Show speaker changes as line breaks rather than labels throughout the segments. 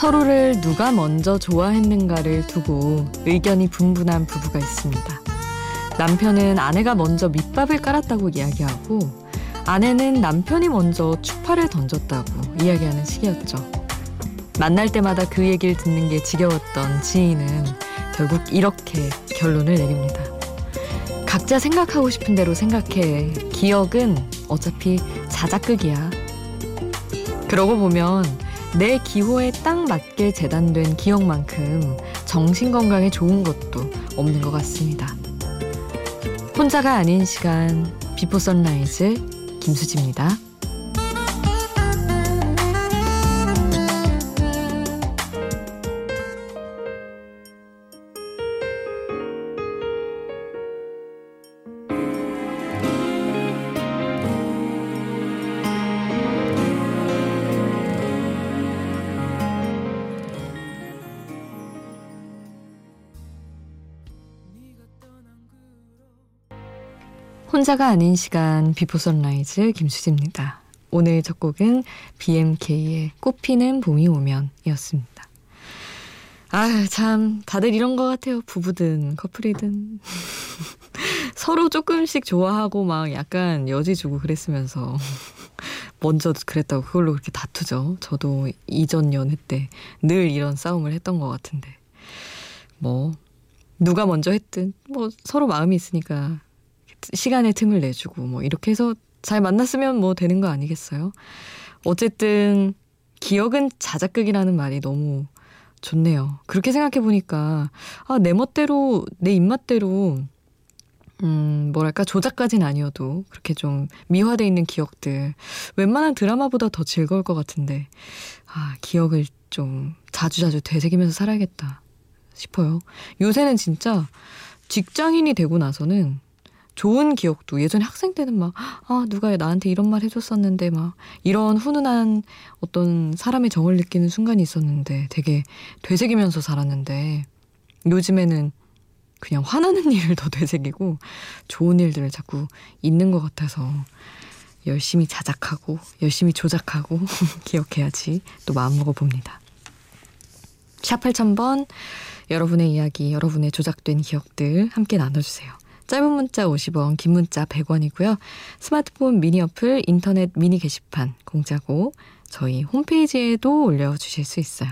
서로를 누가 먼저 좋아했는가를 두고 의견이 분분한 부부가 있습니다. 남편은 아내가 먼저 밑밥을 깔았다고 이야기하고 아내는 남편이 먼저 추파를 던졌다고 이야기하는 시기였죠. 만날 때마다 그 얘기를 듣는 게 지겨웠던 지인은 결국 이렇게 결론을 내립니다. 각자 생각하고 싶은 대로 생각해. 기억은 어차피 자작극이야. 그러고 보면 내 기호에 딱 맞게 재단된 기억만큼 정신 건강에 좋은 것도 없는 것 같습니다. 혼자가 아닌 시간 비포 선라이즈 김수지입니다. 혼자가 아닌 시간 비포 선라이즈 김수지입니다. 오늘 첫 곡은 BMK의 꽃피는 봄이 오면 이었습니다. 아, 참, 다들 이런 것 같아요. 부부든, 커플이든. 서로 조금씩 좋아하고 막 약간 여지 주고 그랬으면서. 먼저 그랬다고 그걸로 그렇게 다투죠. 저도 이전 연애 때 늘 이런 싸움을 했던 것 같은데. 뭐, 누가 먼저 했든, 뭐, 서로 마음이 있으니까 시간의 틈을 내주고 뭐 이렇게 해서 잘 만났으면 뭐 되는 거 아니겠어요? 어쨌든 기억은 자작극이라는 말이 너무 좋네요. 그렇게 생각해 보니까 아, 내 멋대로 내 입맛대로 음, 뭐랄까 조작까진 아니어도 그렇게 좀 미화돼 있는 기억들 웬만한 드라마보다 더 즐거울 것 같은데 아, 기억을 좀 자주자주 되새기면서 살아야겠다 싶어요. 요새는 진짜 직장인이 되고 나서는 좋은 기억도 예전에 학생 때는 막, 아, 누가 나한테 이런 말 해줬었는데 막 이런 훈훈한 어떤 사람의 정을 느끼는 순간이 있었는데 되게 되새기면서 살았는데 요즘에는 그냥 화나는 일을 더 되새기고 좋은 일들을 자꾸 있는 것 같아서 열심히 자작하고 열심히 조작하고 기억해야지 또 마음먹어 봅니다. 샵 8000번 여러분의 이야기, 여러분의 조작된 기억들 함께 나눠주세요. 짧은 문자 50원, 긴 문자 100원이고요. 스마트폰 미니 어플, 인터넷 미니 게시판 공짜고 저희 홈페이지에도 올려주실 수 있어요.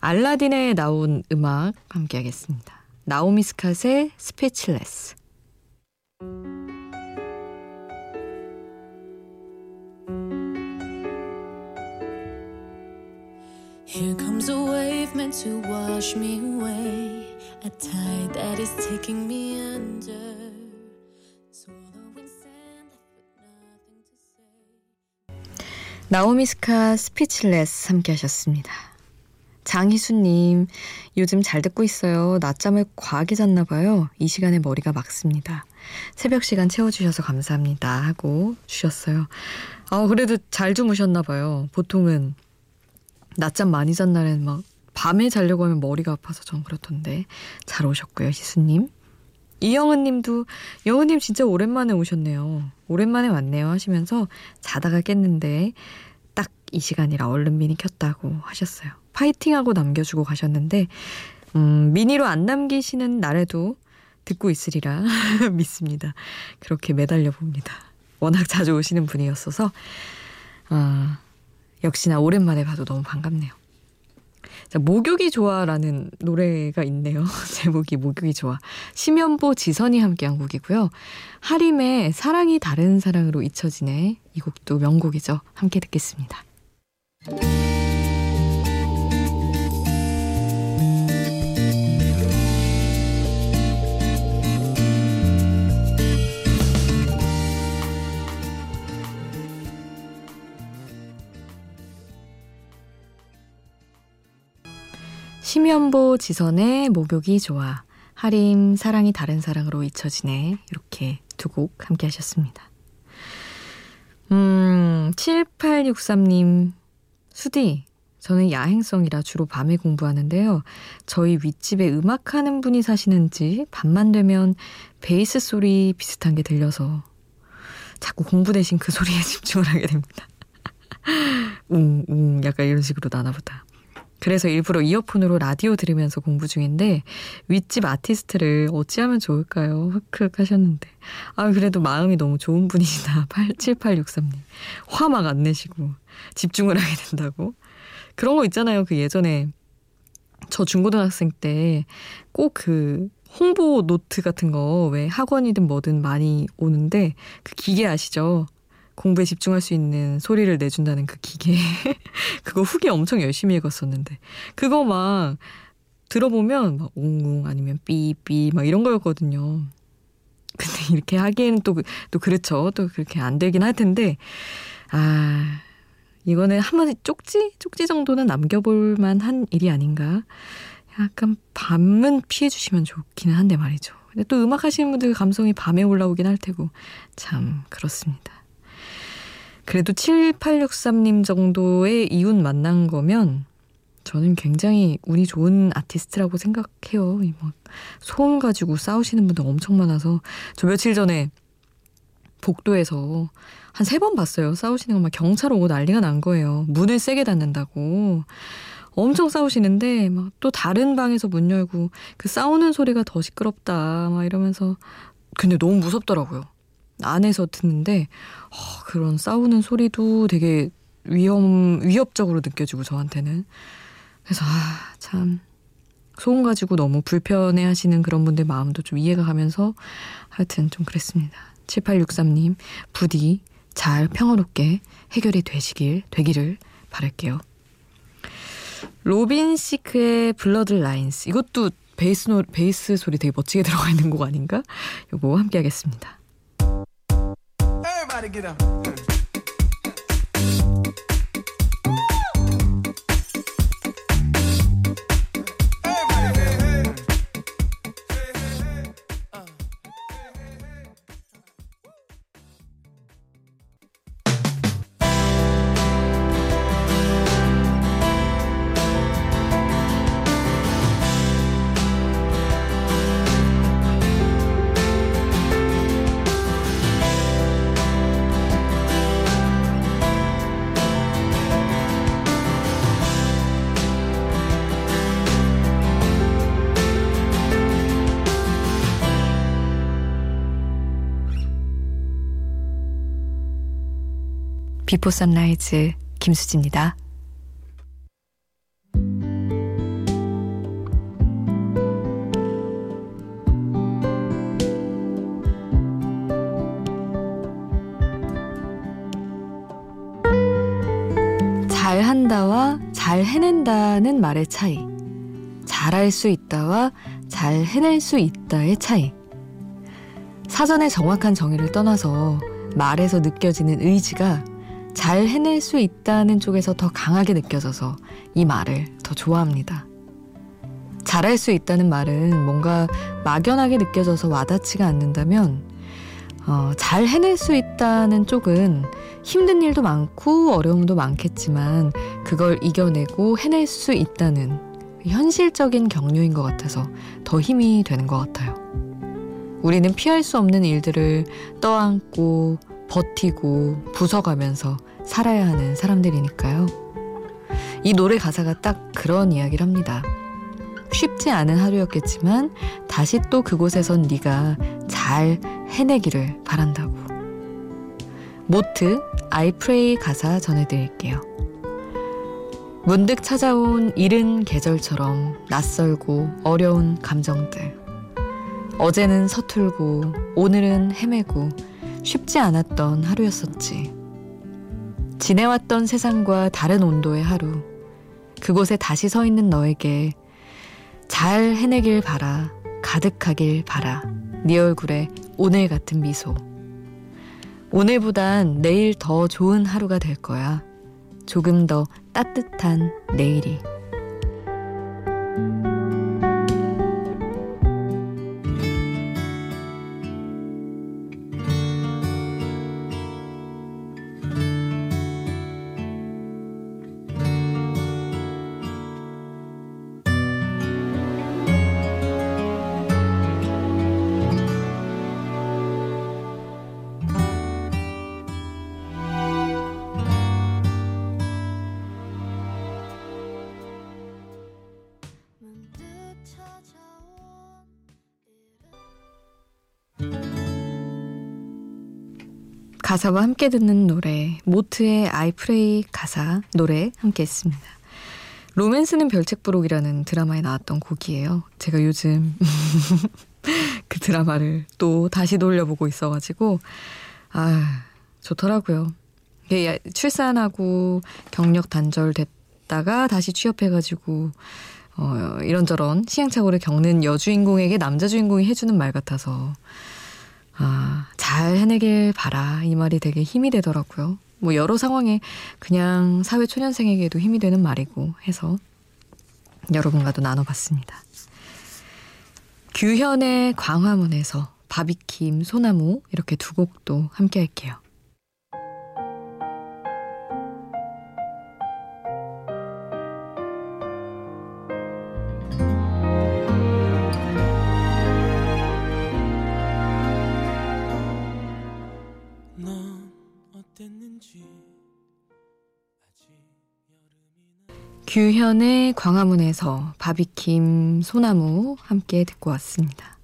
알라딘에 나온 음악 함께 하겠습니다. 나오미 스캇의 Speechless. Here comes a wave meant to wash me away. 나오미 스캇 Speechless 함께 하셨습니다. 장희수님, 요즘 잘 듣고 있어요. 낮잠을 과하게 잤나 봐요. 이 시간에 머리가 맑습니다. 새벽 시간 채워주셔서 감사합니다. 하고 주셨어요. 아, 그래도 잘 주무셨나 봐요. 보통은 낮잠 많이 잔 날엔 막 밤에 자려고 하면 머리가 아파서 전 그렇던데 잘 오셨고요 희수님. 이영은 님도 영은 님 진짜 오랜만에 오셨네요. 오랜만에 왔네요 하시면서 자다가 깼는데 딱 이 시간이라 얼른 미니 켰다고 하셨어요. 파이팅하고 남겨주고 가셨는데 음, 미니로 안 남기시는 날에도 듣고 있으리라 믿습니다. 그렇게 매달려 봅니다. 워낙 자주 오시는 분이었어서 아, 역시나 오랜만에 봐도 너무 반갑네요 자, 목욕이 좋아라는 노래가 있네요. 제목이 목욕이 좋아. 심연보 지선이 함께한 곡이고요. 하림의 사랑이 다른 사랑으로 잊혀지네. 이 곡도 명곡이죠. 함께 듣겠습니다. 심연보 지선의 목욕이 좋아. 하림 사랑이 다른 사랑으로 잊혀지네. 이렇게 두 곡 함께 하셨습니다. 음, 7863님. 수디, 저는 야행성이라 주로 밤에 공부하는데요. 저희 윗집에 음악하는 분이 사시는지 밤만 되면 베이스 소리 비슷한 게 들려서 자꾸 공부 대신 그 소리에 집중을 하게 됩니다. 웅, 웅, 약간 이런 식으로 나나 보다. 그래서 일부러 이어폰으로 라디오 들으면서 공부 중인데 윗집 아티스트를 어찌하면 좋을까요? 흑흑 하셨는데. 아, 그래도 마음이 너무 좋은 분이시다. 87863님. 화 막 안 내시고 집중을 하게 된다고. 그런 거 있잖아요. 그 예전에 저 중고등학생 때 꼭 그 홍보 노트 같은 거 왜 학원이든 뭐든 많이 오는데 그 기계 아시죠? 공부에 집중할 수 있는 소리를 내준다는 그 기계. 그거 후기 엄청 열심히 읽었었는데. 그거 막 들어보면 막 웅웅 아니면 삐삐 막 이런 거였거든요. 근데 이렇게 하기에는 또, 또 그렇죠. 또 그렇게 안 되긴 할 텐데. 아, 이거는 한마디 쪽지? 쪽지 정도는 남겨볼 만한 일이 아닌가. 약간 밤은 피해 주시면 좋기는 한데 말이죠. 근데 또 음악 하시는 분들 감성이 밤에 올라오긴 할 테고. 참, 그렇습니다. 그래도 7863님 정도의 이웃 만난 거면 저는 굉장히 운이 좋은 아티스트라고 생각해요. 막 소음 가지고 싸우시는 분들 엄청 많아서 저 며칠 전에 복도에서 한 세 번 봤어요. 싸우시는 거막 경찰 오고 난리가 난 거예요. 문을 세게 닫는다고. 엄청 싸우시는데 막 또 다른 방에서 문 열고 그 싸우는 소리가 더 시끄럽다 막 이러면서 근데 너무 무섭더라고요. 안에서 듣는데 어, 그런 싸우는 소리도 되게 위험 위협적으로 느껴지고 저한테는 그래서 아 참 소음 가지고 너무 불편해 하시는 그런 분들 마음도 좀 이해가 가면서 하여튼 좀 그랬습니다. 7863님 부디 잘 평화롭게 해결이 되시길 되기를 바랄게요. 로빈 시크의 Blurred Lines 이것도 베이스, 노, 베이스 소리 되게 멋지게 들어가 있는 곡 아닌가? 요거 함께 하겠습니다. to get up. 비포 선라이즈 김수지입니다. 잘한다와 잘 해낸다는 말의 차이. 잘할 수 있다와 잘 해낼 수 있다의 차이. 사전에 정확한 정의를 떠나서 말에서 느껴지는 의지가 잘 해낼 수 있다는 쪽에서 더 강하게 느껴져서 이 말을 더 좋아합니다. 잘할 수 있다는 말은 뭔가 막연하게 느껴져서 와닿지가 않는다면, 어, 잘 해낼 수 있다는 쪽은 힘든 일도 많고 어려움도 많겠지만 그걸 이겨내고 해낼 수 있다는 현실적인 격려인 것 같아서 더 힘이 되는 것 같아요. 우리는 피할 수 없는 일들을 떠안고 버티고 부숴가면서 살아야 하는 사람들이니까요. 이 노래 가사가 딱 그런 이야기를 합니다. 쉽지 않은 하루였겠지만 다시 또 그곳에선 네가 잘 해내기를 바란다고. 모트 I pray 가사 전해드릴게요. 문득 찾아온 이른 계절처럼 낯설고 어려운 감정들. 어제는 서툴고 오늘은 헤매고 쉽지 않았던 하루였었지. 지내왔던 세상과 다른 온도의 하루. 그곳에 다시 서 있는 너에게 잘 해내길 바라. 가득하길 바라. 네 얼굴에 오늘 같은 미소. 오늘보단 내일 더 좋은 하루가 될 거야. 조금 더 따뜻한 내일이. 가사와 함께 듣는 노래 모트의 I Pray 가사 노래 함께 했습니다. 로맨스는 별책부록이라는 드라마에 나왔던 곡이에요. 제가 요즘 그 드라마를 또 다시 돌려보고 있어가지고 아 좋더라고요. 출산하고 경력 단절됐다가 다시 취업해가지고 어, 이런저런 시행착오를 겪는 여주인공에게 남자 주인공이 해주는 말 같아서 아, 잘 해내길 바라. 이 말이 되게 힘이 되더라고요. 뭐 여러 상황에 그냥 사회 초년생에게도 힘이 되는 말이고 해서 여러분과도 나눠봤습니다. 규현의 광화문에서 바비킴, 소나무 이렇게 두 곡도 함께 할게요. 규현의 광화문에서 바비킴, 소나무 함께 듣고 왔습니다.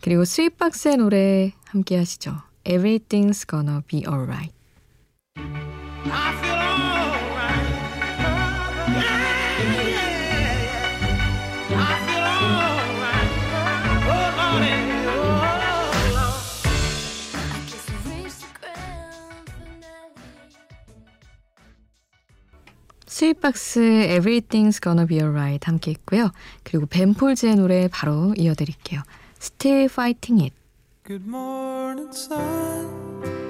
그리고 스윗박스의 노래 함께 하시죠. Everything's gonna be alright. 스윗박스 Everything's Gonna Be Alright 함께 했고요. 그리고 벤폴즈의 노래 바로 이어드릴게요. Still Fighting It. Good morning, sun.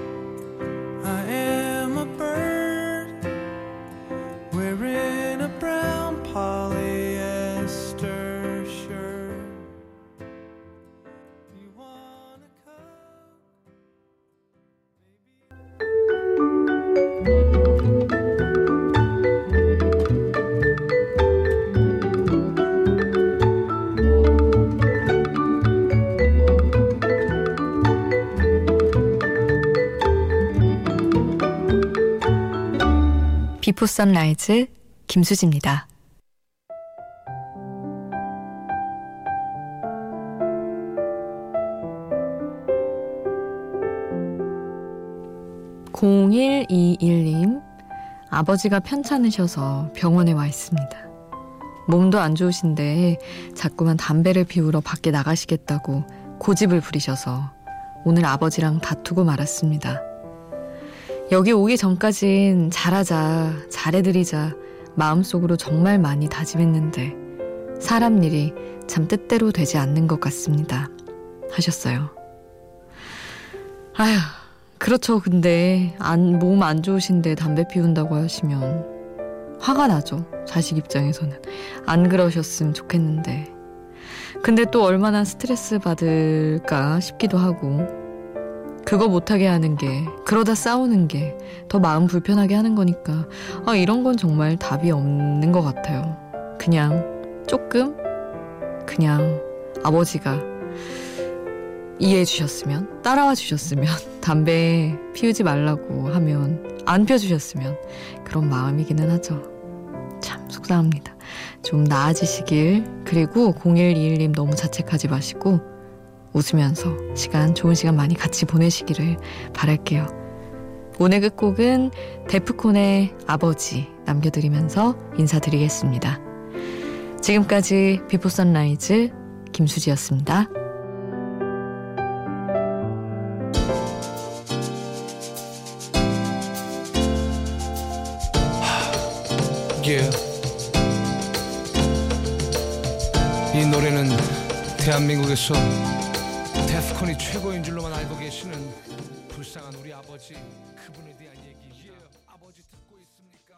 비포 선라이즈 김수지입니다. (0121님) 아버지가 편찮으셔서 병원에 와 있습니다. 몸도 안 좋으신데 자꾸만 담배를 피우러 밖에 나가시겠다고 고집을 부리셔서 오늘 아버지랑 다투고 말았습니다. 여기 오기 전까진 잘하자, 잘해드리자 마음속으로 정말 많이 다짐했는데 사람 일이 참 뜻대로 되지 않는 것 같습니다. 하셨어요. 아휴, 그렇죠. 근데 안, 몸안 좋으신데 담배 피운다고 하시면 화가 나죠. 자식 입장에서는. 안 그러셨으면 좋겠는데. 근데 또 얼마나 스트레스 받을까 싶기도 하고 그거 못하게 하는 게, 그러다 싸우는 게 더 마음 불편하게 하는 거니까, 아, 이런 건 정말 답이 없는 것 같아요. 그냥, 조금, 그냥 아버지가 이해해 주셨으면, 따라와 주셨으면, 담배 피우지 말라고 하면, 안 펴주셨으면, 그런 마음이기는 하죠. 참, 속상합니다. 좀 나아지시길, 그리고 0121님 너무 자책하지 마시고, 웃으면서 시간, 좋은 시간 많이 같이 보내시기를 바랄게요. 오늘 끝곡은 데프콘의 아버지 남겨드리면서 인사드리겠습니다. 지금까지 비포 선라이즈 김수지였습니다. Yeah. 이 노래는 대한민국에서 데프콘이 최고인 줄로만 알고 계시는 불쌍한 우리 아버지 그분에 대한